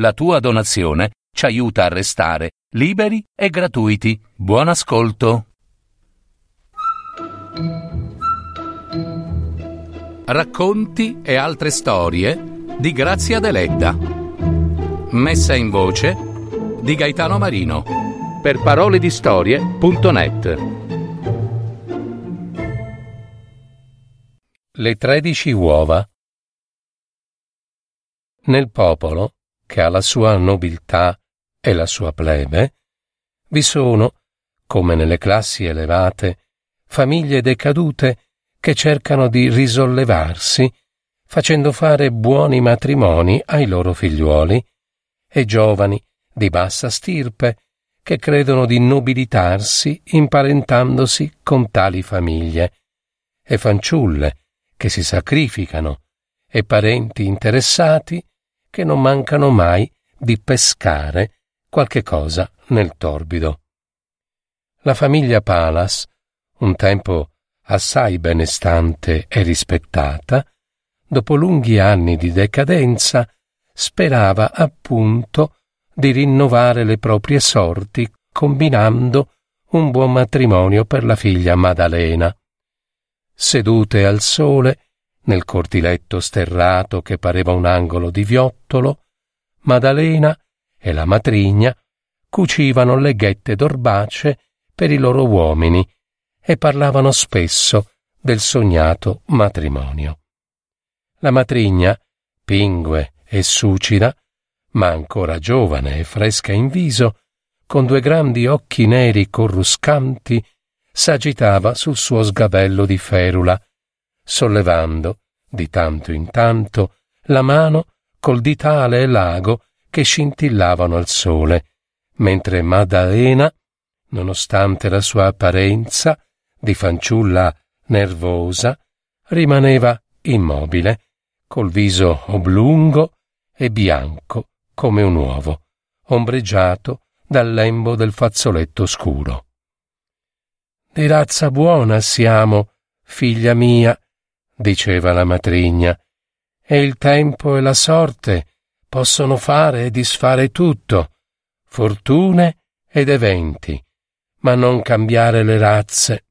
La tua donazione ci aiuta a restare liberi e gratuiti. Buon ascolto. Racconti e altre storie di Grazia Deledda. Messa in voce di Gaetano Marino per paroledistorie.net. Le tredici uova. Nel popolo, che ha la sua nobiltà e la sua plebe, vi sono, come nelle classi elevate, famiglie decadute che cercano di risollevarsi facendo fare buoni matrimoni ai loro figliuoli, e giovani di bassa stirpe che credono di nobilitarsi imparentandosi con tali famiglie, e fanciulle che si sacrificano, e parenti interessati che non mancano mai di pescare qualche cosa nel torbido. La famiglia Palas, un tempo assai benestante e rispettata, dopo lunghi anni di decadenza, sperava appunto di rinnovare le proprie sorti combinando un buon matrimonio per la figlia Maddalena. Sedute al sole, nel cortiletto sterrato che pareva un angolo di viottolo, Maddalena e la matrigna cucivano leghette d'orbace per i loro uomini e parlavano spesso del sognato matrimonio. La matrigna, pingue e sucida, ma ancora giovane e fresca in viso, con due grandi occhi neri corruscanti, s'agitava sul suo sgabello di ferula, sollevando, di tanto in tanto, la mano col ditale e l'ago che scintillavano al sole, mentre Maddalena, nonostante la sua apparenza, di fanciulla nervosa, rimaneva immobile, col viso oblungo e bianco come un uovo, ombreggiato dal lembo del fazzoletto scuro. Di razza buona siamo, figlia mia, diceva la matrigna, e il tempo e la sorte possono fare e disfare tutto, fortune ed eventi, ma non cambiare le razze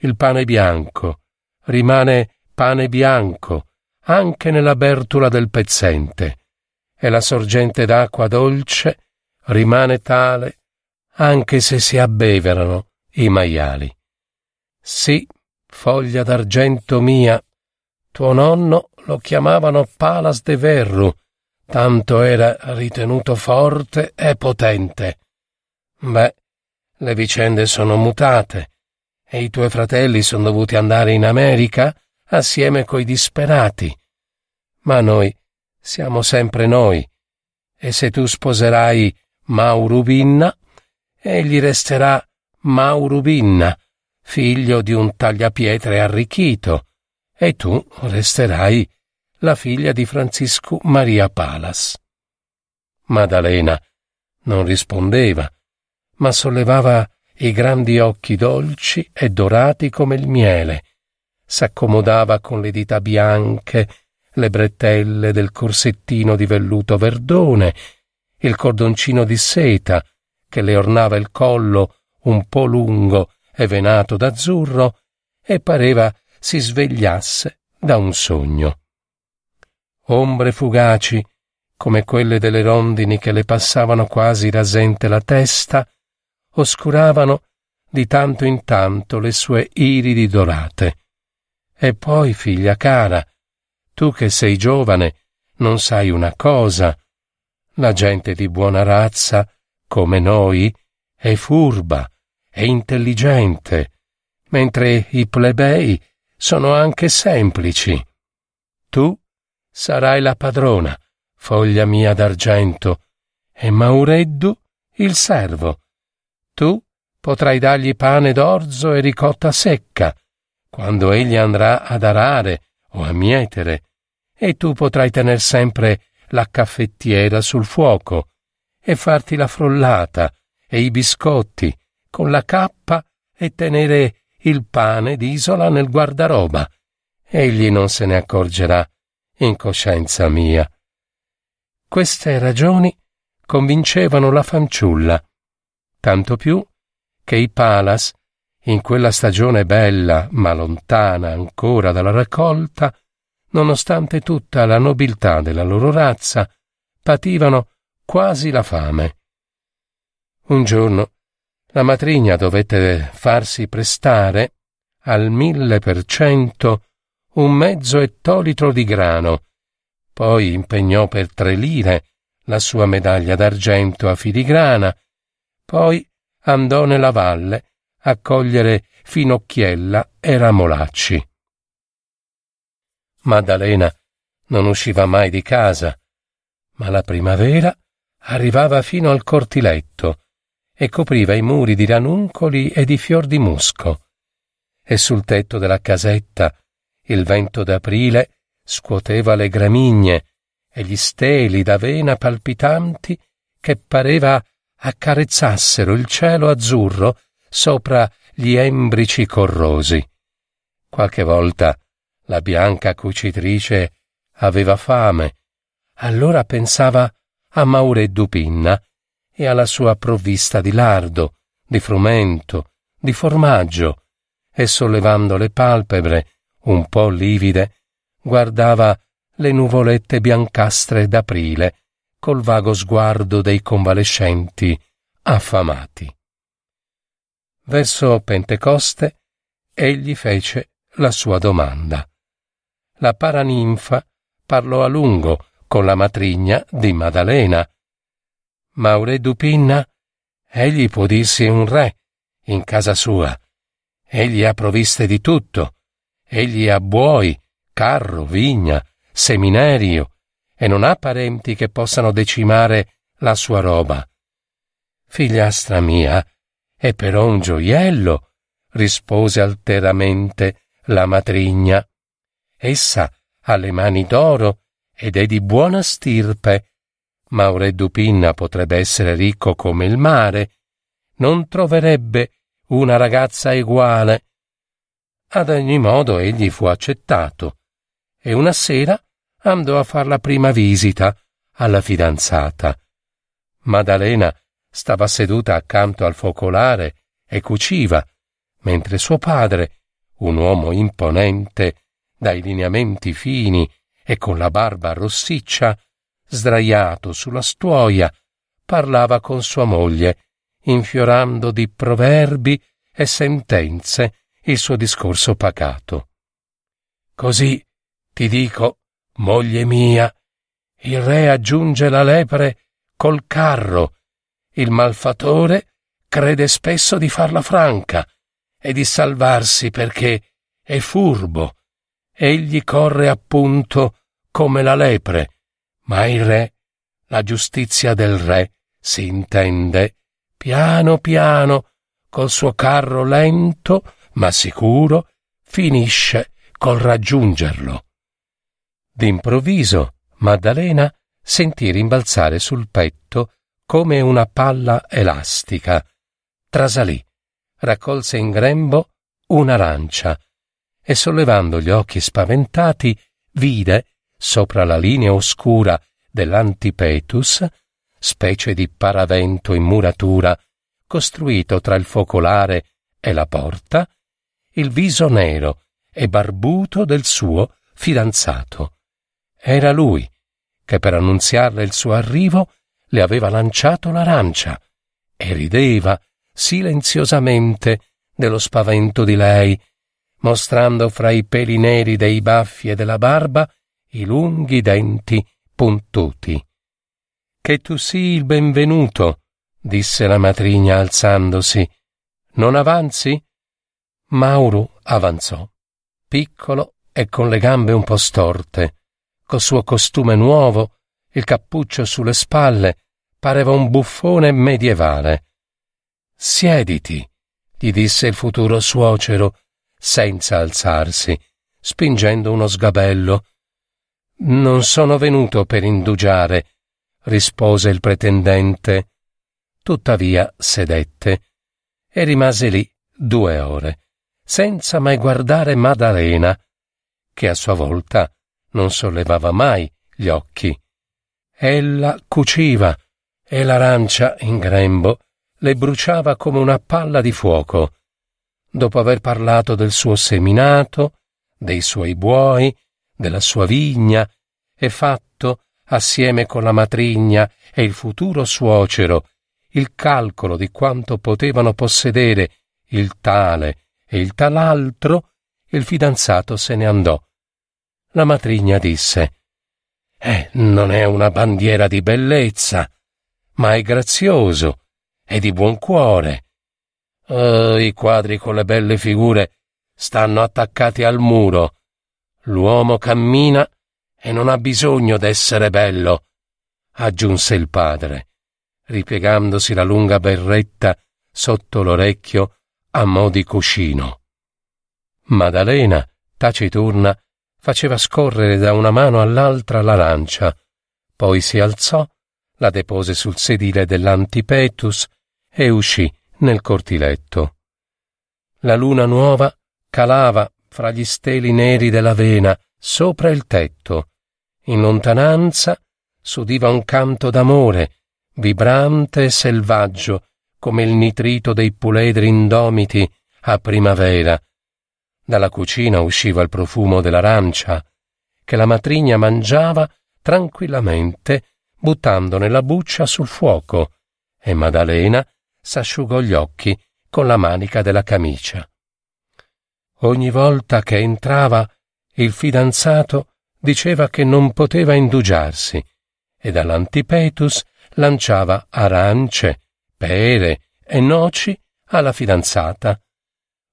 il pane bianco, rimane pane bianco anche nella bertula del pezzente, e la sorgente d'acqua dolce rimane tale anche se si abbeverano i maiali. Sì, foglia d'argento mia, tuo nonno lo chiamavano Palas de Verru, tanto era ritenuto forte e potente. Beh, le vicende sono mutate e i tuoi fratelli sono dovuti andare in America assieme coi disperati. Ma noi siamo sempre noi, e se tu sposerai Maurubinna, egli resterà Maurubinna, figlio di un tagliapietre arricchito, e tu resterai la figlia di Francisco Maria Palas. Maddalena non rispondeva, ma sollevava i grandi occhi dolci e dorati come il miele, s'accomodava con le dita bianche le bretelle del corsettino di velluto verdone, il cordoncino di seta che le ornava il collo un po' lungo e venato d'azzurro, e pareva si svegliasse da un sogno. Ombre fugaci, come quelle delle rondini che le passavano quasi rasente la testa, oscuravano di tanto in tanto le sue iridi dorate. E poi, figlia cara, tu che sei giovane, non sai una cosa. La gente di buona razza, come noi, è furba, è intelligente, mentre i plebei sono anche semplici. Tu sarai la padrona, foglia mia d'argento, e Maureddu il servo, tu potrai dargli pane d'orzo e ricotta secca, quando egli andrà ad arare o a mietere, e tu potrai tener sempre la caffettiera sul fuoco e farti la frollata e i biscotti con la cappa e tenere il pane d'isola nel guardaroba. Egli non se ne accorgerà, in coscienza mia. Queste ragioni convincevano la fanciulla, tanto più che i Palas, in quella stagione bella ma lontana ancora dalla raccolta, nonostante tutta la nobiltà della loro razza, pativano quasi la fame. Un giorno la matrigna dovette farsi prestare al mille per cento un mezzo ettolitro di grano, poi impegnò per tre lire la sua medaglia d'argento a filigrana, poi andò nella valle a cogliere finocchiella e ramolacci. Maddalena non usciva mai di casa, ma la primavera arrivava fino al cortiletto e copriva i muri di ranuncoli e di fior di musco. E sul tetto della casetta il vento d'aprile scuoteva le gramigne e gli steli d'avena palpitanti che pareva accarezzassero il cielo azzurro sopra gli embrici corrosi. Qualche volta la bianca cucitrice aveva fame, allora pensava a Maureddu Pinna e alla sua provvista di lardo, di frumento, di formaggio, e sollevando le palpebre, un po' livide, guardava le nuvolette biancastre d'aprile col vago sguardo dei convalescenti affamati. Verso Pentecoste egli fece la sua domanda. La paraninfa parlò a lungo con la matrigna di Maddalena, Maure Dupinna, egli può dirsi un re in casa sua. Egli ha provviste di tutto. Egli ha buoi, carro, vigna, seminario, e non ha parenti che possano decimare la sua roba. Figliastra mia, è però un gioiello, rispose alteramente la matrigna. Essa ha le mani d'oro ed è di buona stirpe Maureddu Pinna potrebbe essere ricco come il mare, non troverebbe una ragazza eguale. Ad ogni modo egli fu accettato e una sera andò a far la prima visita alla fidanzata. Maddalena stava seduta accanto al focolare e cuciva, mentre suo padre, un uomo imponente, dai lineamenti fini e con la barba rossiccia, sdraiato sulla stuoia, parlava con sua moglie, infiorando di proverbi e sentenze il suo discorso pacato. Così ti dico, moglie mia, il re aggiunge la lepre col carro, il malfatore crede spesso di farla franca e di salvarsi perché è furbo. Egli corre appunto come la lepre, ma il re, la giustizia del re, si intende, piano piano, col suo carro lento ma sicuro, finisce col raggiungerlo. D'improvviso Maddalena sentì rimbalzare sul petto come una palla elastica. Trasalì, raccolse in grembo un'arancia e sollevando gli occhi spaventati vide sopra la linea oscura dell'antipetus, specie di paravento in muratura costruito tra il focolare e la porta, il viso nero e barbuto del suo fidanzato. Era lui che per annunziarle il suo arrivo le aveva lanciato l'arancia e rideva silenziosamente dello spavento di lei, mostrando fra i peli neri dei baffi e della barba i lunghi denti puntuti. Che tu sii il benvenuto, disse la matrigna alzandosi. Non avanzi? Mauro avanzò, piccolo e con le gambe un po' storte, col suo costume nuovo, il cappuccio sulle spalle, pareva un buffone medievale. Siediti, gli disse il futuro suocero, senza alzarsi, spingendo uno sgabello non sono venuto per indugiare, rispose il pretendente. Tuttavia sedette e rimase lì due ore, senza mai guardare Maddalena, che a sua volta non sollevava mai gli occhi. Ella cuciva e l'arancia in grembo le bruciava come una palla di fuoco. Dopo aver parlato del suo seminato, dei suoi buoi, della sua vigna e fatto, assieme con la matrigna e il futuro suocero, il calcolo di quanto potevano possedere il tale e il tal'altro, il fidanzato se ne andò. La matrigna disse Eh, non è una bandiera di bellezza, ma è grazioso e di buon cuore. Oh, I quadri con le belle figure stanno attaccati al muro. L'uomo cammina e non ha bisogno d'essere bello, aggiunse il padre, ripiegandosi la lunga berretta sotto l'orecchio a mo' di cuscino. Maddalena, taciturna, faceva scorrere da una mano all'altra l'arancia, poi si alzò, la depose sul sedile dell'antipetus e uscì nel cortiletto. La luna nuova calava fra gli steli neri dell'avena sopra il tetto. In lontananza s'udiva un canto d'amore, vibrante e selvaggio, come il nitrito dei puledri indomiti a primavera. Dalla cucina usciva il profumo dell'arancia, che la matrigna mangiava tranquillamente, buttando nella buccia sul fuoco, e Maddalena s'asciugò gli occhi con la manica della camicia. Ogni volta che entrava, il fidanzato diceva che non poteva indugiarsi, e dall'antipetus lanciava arance, pere e noci alla fidanzata.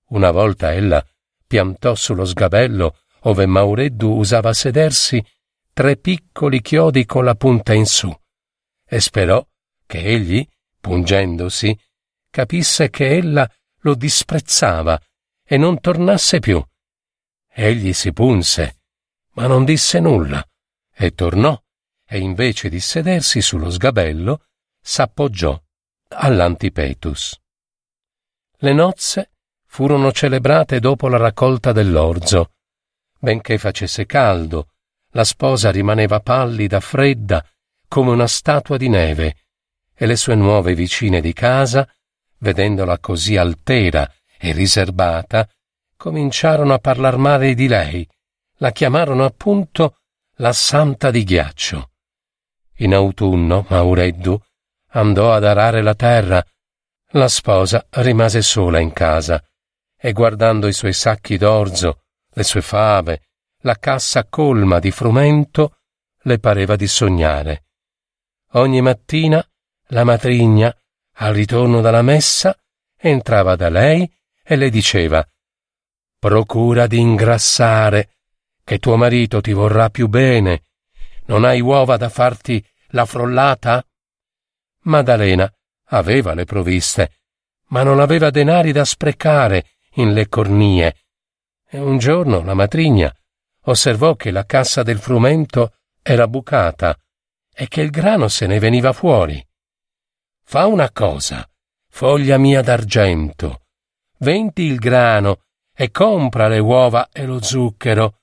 Una volta ella piantò sullo sgabello ove Maureddu usava sedersi tre piccoli chiodi con la punta in su, e sperò che egli, pungendosi, capisse che ella lo disprezzava e non tornasse più. Egli si punse, ma non disse nulla, e tornò, e invece di sedersi sullo sgabello, s'appoggiò all'antipetus. Le nozze furono celebrate dopo la raccolta dell'orzo. Benché facesse caldo, la sposa rimaneva pallida, fredda, come una statua di neve, e le sue nuove vicine di casa, vedendola così altera e riserbata, cominciarono a parlar male di lei, la chiamarono appunto la santa di ghiaccio. In autunno Maureddu andò ad arare la terra. La sposa rimase sola in casa e guardando i suoi sacchi d'orzo, le sue fave, la cassa colma di frumento, le pareva di sognare. Ogni mattina la matrigna, al ritorno dalla messa, entrava da lei e le diceva Procura di ingrassare, che tuo marito ti vorrà più bene. Non hai uova da farti la frollata? Maddalena aveva le provviste, ma non aveva denari da sprecare in le cornie. E un giorno la matrigna osservò che la cassa del frumento era bucata e che il grano se ne veniva fuori. Fa una cosa, foglia mia d'argento, vendi il grano e compra le uova e lo zucchero.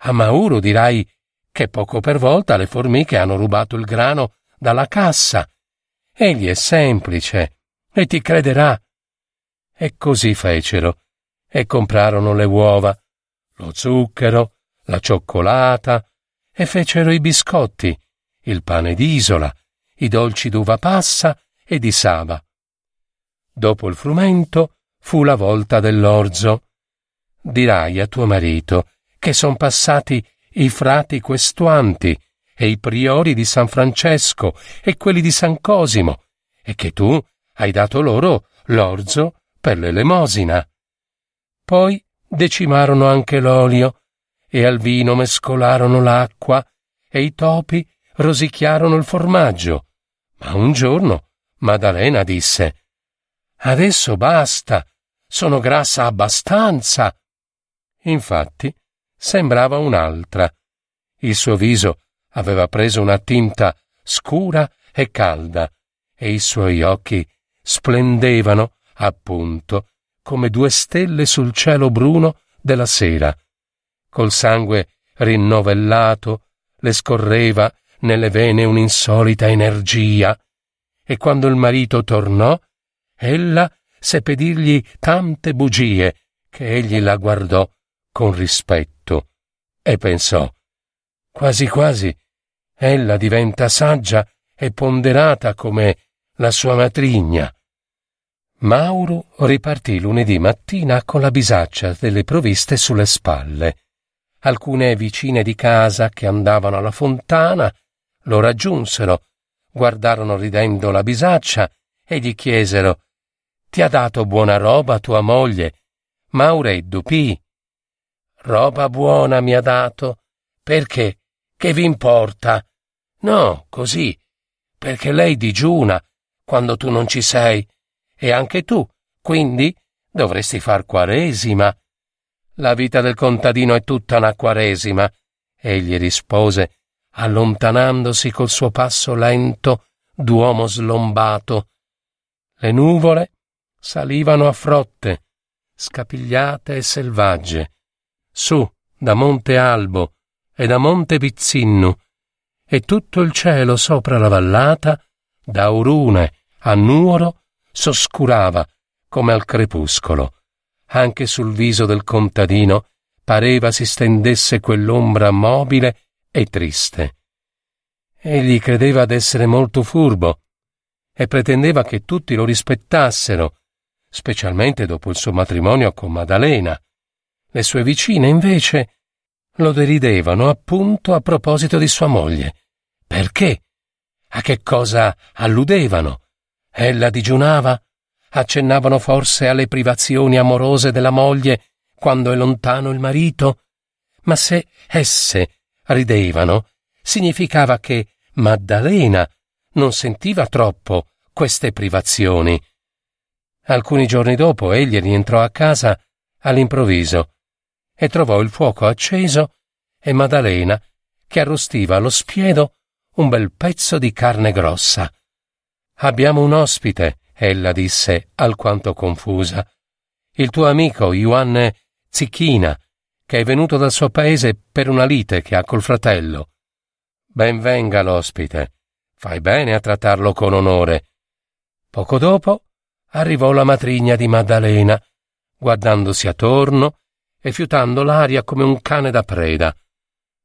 A Mauro dirai che poco per volta le formiche hanno rubato il grano dalla cassa. Egli è semplice e ti crederà. E così fecero, e comprarono le uova, lo zucchero, la cioccolata, e fecero i biscotti, il pane d'isola, i dolci d'uva passa e di saba. Dopo il frumento fu la volta dell'orzo. Dirai a tuo marito che son passati i frati questuanti e i priori di San Francesco e quelli di San Cosimo, e che tu hai dato loro l'orzo per l'elemosina. Poi decimarono anche l'olio, e al vino mescolarono l'acqua, e i topi rosicchiarono il formaggio. Ma un giorno Maddalena disse Adesso basta, sono grassa abbastanza. Infatti, sembrava un'altra. Il suo viso aveva preso una tinta scura e calda, e i suoi occhi splendevano, appunto, come due stelle sul cielo bruno della sera. Col sangue rinnovellato le scorreva nelle vene un'insolita energia, e quando il marito tornò, ella seppe dirgli tante bugie che egli la guardò con rispetto e pensò quasi quasi ella diventa saggia e ponderata come la sua matrigna. Mauro ripartì lunedì mattina con la bisaccia delle provviste sulle spalle. Alcune vicine di casa che andavano alla fontana lo raggiunsero, guardarono ridendo la bisaccia e gli chiesero Ti ha dato buona roba tua moglie? Maureddu P. Roba buona mi ha dato. Perché? Che vi importa? No, così. Perché lei digiuna quando tu non ci sei. E anche tu, quindi, dovresti far quaresima. La vita del contadino è tutta una quaresima. Egli rispose, allontanandosi col suo passo lento d'uomo slombato. Le nuvole salivano a frotte, scapigliate e selvagge, su da Monte Albo e da Monte Pizzinnu, e tutto il cielo sopra la vallata, da Urune a Nuoro, s'oscurava come al crepuscolo. Anche sul viso del contadino pareva si stendesse quell'ombra mobile e triste. Egli credeva d'essere molto furbo e pretendeva che tutti lo rispettassero, specialmente dopo il suo matrimonio con Maddalena. Le sue vicine, invece, lo deridevano appunto a proposito di sua moglie. Perché? A che cosa alludevano? Ella digiunava? Accennavano forse alle privazioni amorose della moglie quando è lontano il marito? Ma se esse ridevano, significava che Maddalena non sentiva troppo queste privazioni. Alcuni giorni dopo egli rientrò a casa all'improvviso e trovò il fuoco acceso e Maddalena che arrostiva allo spiedo un bel pezzo di carne grossa. Abbiamo un ospite, ella disse, alquanto confusa. Il tuo amico Ioanne Zicchina, che è venuto dal suo paese per una lite che ha col fratello. Ben venga l'ospite. Fai bene a trattarlo con onore. Poco dopo arrivò la matrigna di Maddalena, guardandosi attorno e fiutando l'aria come un cane da preda.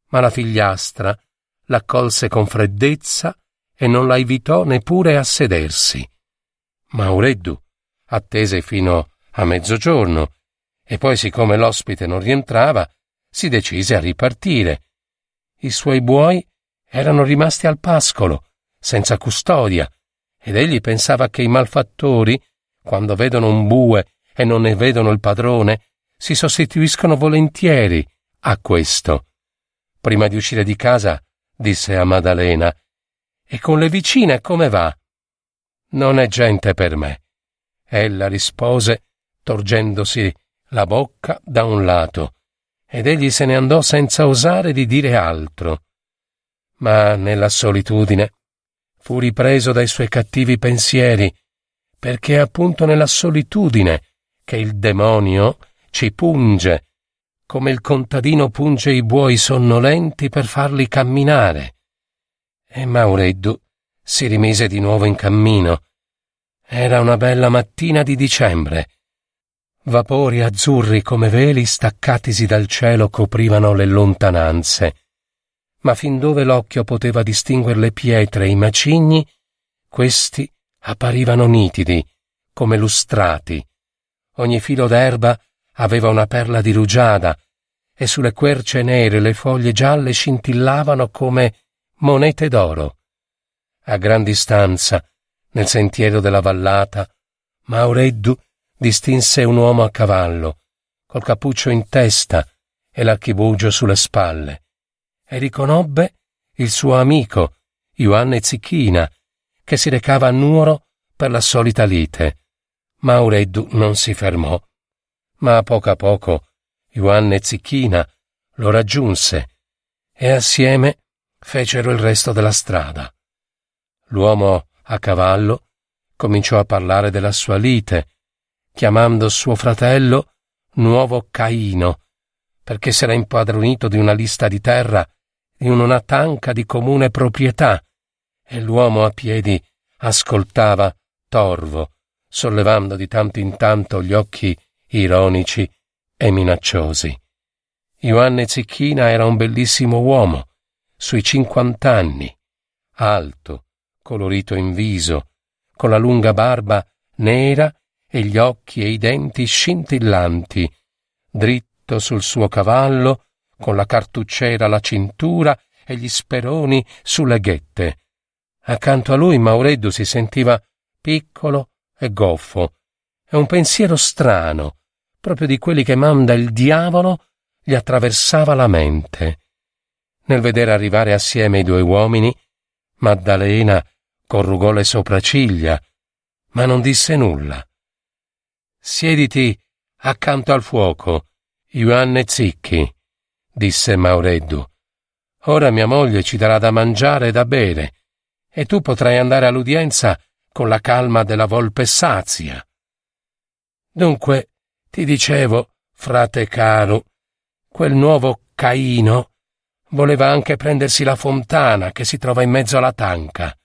Ma la figliastra l'accolse con freddezza e non la invitò neppure a sedersi. Maureddu attese fino a mezzogiorno e poi, siccome l'ospite non rientrava, si decise a ripartire. I suoi buoi erano rimasti al pascolo, senza custodia, ed egli pensava che i malfattori, quando vedono un bue e non ne vedono il padrone, si sostituiscono volentieri a questo. Prima di uscire di casa, disse a Maddalena, e con le vicine come va? Non è gente per me. Ella rispose, torgendosi la bocca da un lato, ed egli se ne andò senza osare di dire altro. Ma nella solitudine fu ripreso dai suoi cattivi pensieri, perché è appunto nella solitudine che il demonio ci punge, come il contadino punge i buoi sonnolenti per farli camminare. E Maureddu si rimise di nuovo in cammino. Era una bella mattina di dicembre. Vapori azzurri come veli staccatisi dal cielo coprivano le lontananze. Ma fin dove l'occhio poteva distinguere le pietre e i macigni, questi apparivano nitidi, come lustrati. Ogni filo d'erba aveva una perla di rugiada e sulle querce nere le foglie gialle scintillavano come monete d'oro. A gran distanza, nel sentiero della vallata, Maureddu distinse un uomo a cavallo, col cappuccio in testa e l'archibugio sulle spalle, e riconobbe il suo amico, Ioanne Zicchina, che si recava a Nuoro per la solita lite. Maureddu non si fermò ma a poco a poco Ioanne Zicchina lo raggiunse e assieme fecero il resto della strada. L'uomo a cavallo cominciò a parlare della sua lite, chiamando suo fratello nuovo Caino, perché s'era impadronito di una lista di terra in una tanca di comune proprietà, e l'uomo a piedi ascoltava torvo, sollevando di tanto in tanto gli occhi ironici e minacciosi. Ioanne Zicchina era un bellissimo uomo, sui cinquant'anni, alto, colorito in viso, con la lunga barba nera e gli occhi e i denti scintillanti, dritto sul suo cavallo, con la cartucciera alla cintura e gli speroni sulle ghette. Accanto a lui Maureddu si sentiva piccolo e goffo, e un pensiero strano, proprio di quelli che manda il diavolo, gli attraversava la mente. Nel vedere arrivare assieme i due uomini, Maddalena corrugò le sopracciglia, ma non disse nulla. Siediti accanto al fuoco, Ioanne Zicchi, disse Maureddu. Ora mia moglie ci darà da mangiare e da bere, e tu potrai andare all'udienza con la calma della volpe sazia. Dunque, ti dicevo, frate caro, quel nuovo Caino voleva anche prendersi la fontana che si trova in mezzo alla tanca.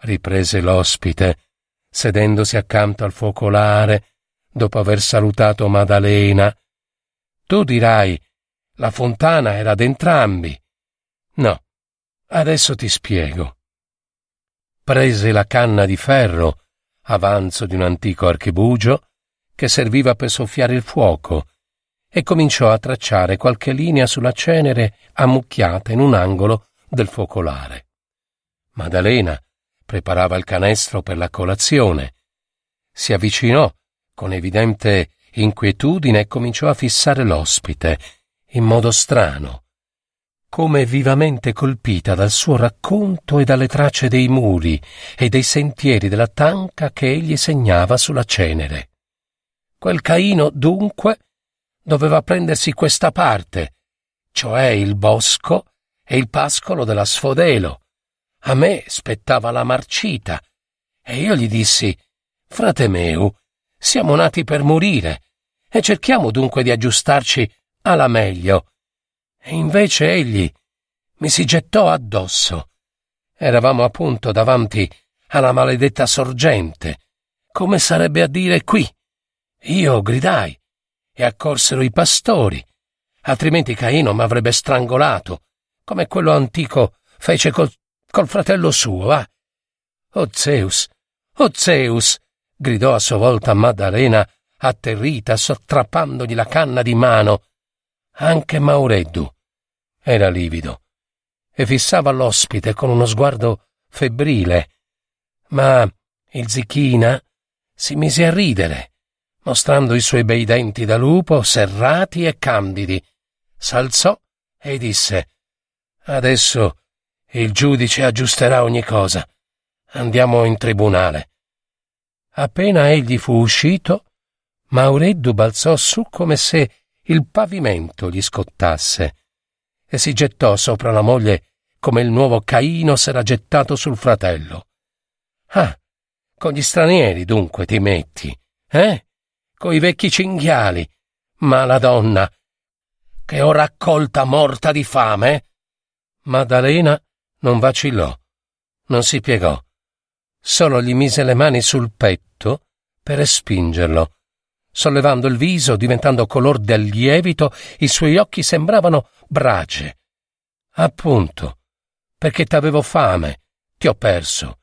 Riprese l'ospite, sedendosi accanto al focolare, dopo aver salutato Maddalena. Tu dirai, la fontana era d'entrambi. No, adesso ti spiego prese la canna di ferro, avanzo di un antico archibugio, che serviva per soffiare il fuoco, e cominciò a tracciare qualche linea sulla cenere ammucchiata in un angolo del focolare. Maddalena preparava il canestro per la colazione. Si avvicinò con evidente inquietudine e cominciò a fissare l'ospite in modo strano come vivamente colpita dal suo racconto e dalle tracce dei muri e dei sentieri della tanca che egli segnava sulla cenere. Quel Caino, dunque, doveva prendersi questa parte, cioè il bosco e il pascolo della Sfodelo. A me spettava la marcita, e io gli dissi, frate meu, siamo nati per morire, e cerchiamo dunque di aggiustarci alla meglio e invece egli mi si gettò addosso. Eravamo appunto davanti alla maledetta sorgente, come sarebbe a dire qui. Io gridai e accorsero i pastori, altrimenti Caino m'avrebbe strangolato, come quello antico fece col, col fratello suo, ah. Oh Zeus, oh Zeus! gridò a sua volta Maddalena, atterrita, sottrappandogli la canna di mano. Anche Maureddu era livido e fissava l'ospite con uno sguardo febbrile. Ma il Zicchina si mise a ridere, mostrando i suoi bei denti da lupo serrati e candidi. S'alzò e disse Adesso il giudice aggiusterà ogni cosa. Andiamo in tribunale. Appena egli fu uscito, Maureddu balzò su come se il pavimento gli scottasse e si gettò sopra la moglie come il nuovo Caino s'era gettato sul fratello. Ah, con gli stranieri dunque ti metti, eh? Coi vecchi cinghiali. Ma la donna, che ho raccolta morta di fame. Maddalena non vacillò, non si piegò, solo gli mise le mani sul petto per respingerlo Sollevando il viso, diventando color del lievito, i suoi occhi sembravano brace. Appunto, perché t'avevo fame, ti ho perso.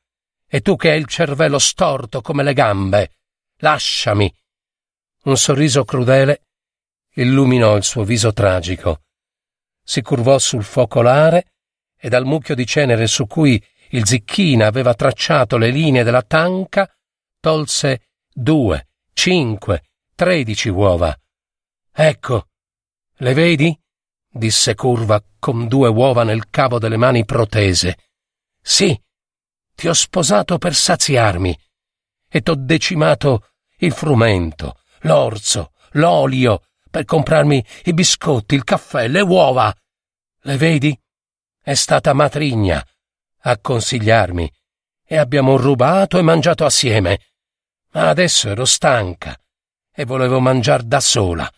E tu che hai il cervello storto come le gambe, lasciami. Un sorriso crudele illuminò il suo viso tragico. Si curvò sul focolare e dal mucchio di cenere su cui il zicchina aveva tracciato le linee della tanca, tolse due, cinque, tredici uova. Ecco, le vedi? disse Curva con due uova nel cavo delle mani protese. Sì, ti ho sposato per saziarmi e t'ho decimato il frumento, l'orzo, l'olio per comprarmi i biscotti, il caffè, le uova. Le vedi? È stata matrigna a consigliarmi e abbiamo rubato e mangiato assieme. Ma adesso ero stanca e volevo mangiar da sola.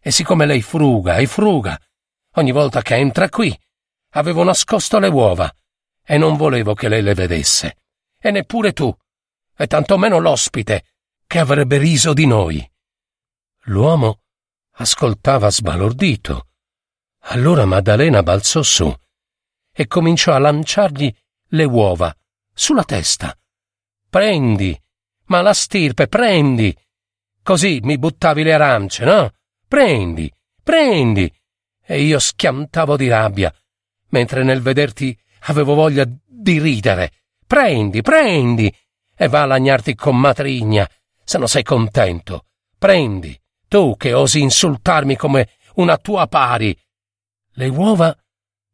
E siccome lei fruga e fruga, ogni volta che entra qui, Avevo nascosto le uova e non volevo che lei le vedesse. E neppure tu, e tantomeno l'ospite, che avrebbe riso di noi. L'uomo ascoltava sbalordito. Allora Maddalena balzò su e cominciò a lanciargli le uova sulla testa. Prendi, ma la stirpe, prendi. Così mi buttavi le arance, no? Prendi, prendi. E io schiantavo di rabbia, mentre nel vederti avevo voglia di ridere. Prendi, prendi. E va a lagnarti con matrigna, se non sei contento. Prendi, tu che osi insultarmi come una tua pari. Le uova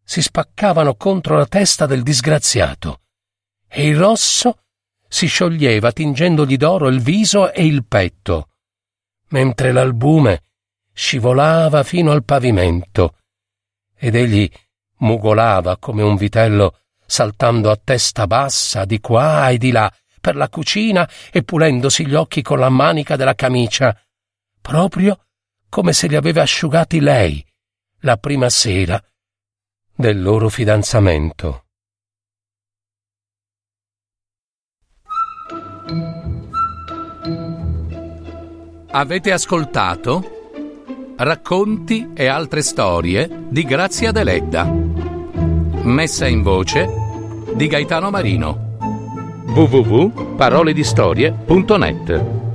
si spaccavano contro la testa del disgraziato e il rosso si scioglieva tingendogli d'oro il viso e il petto, mentre l'albume scivolava fino al pavimento ed egli mugolava come un vitello saltando a testa bassa di qua e di là per la cucina e pulendosi gli occhi con la manica della camicia, proprio come se li aveva asciugati lei la prima sera del loro fidanzamento. Avete ascoltato Racconti e altre storie di Grazia Deledda. Messa in voce di Gaetano Marino. www.paroledistorie.net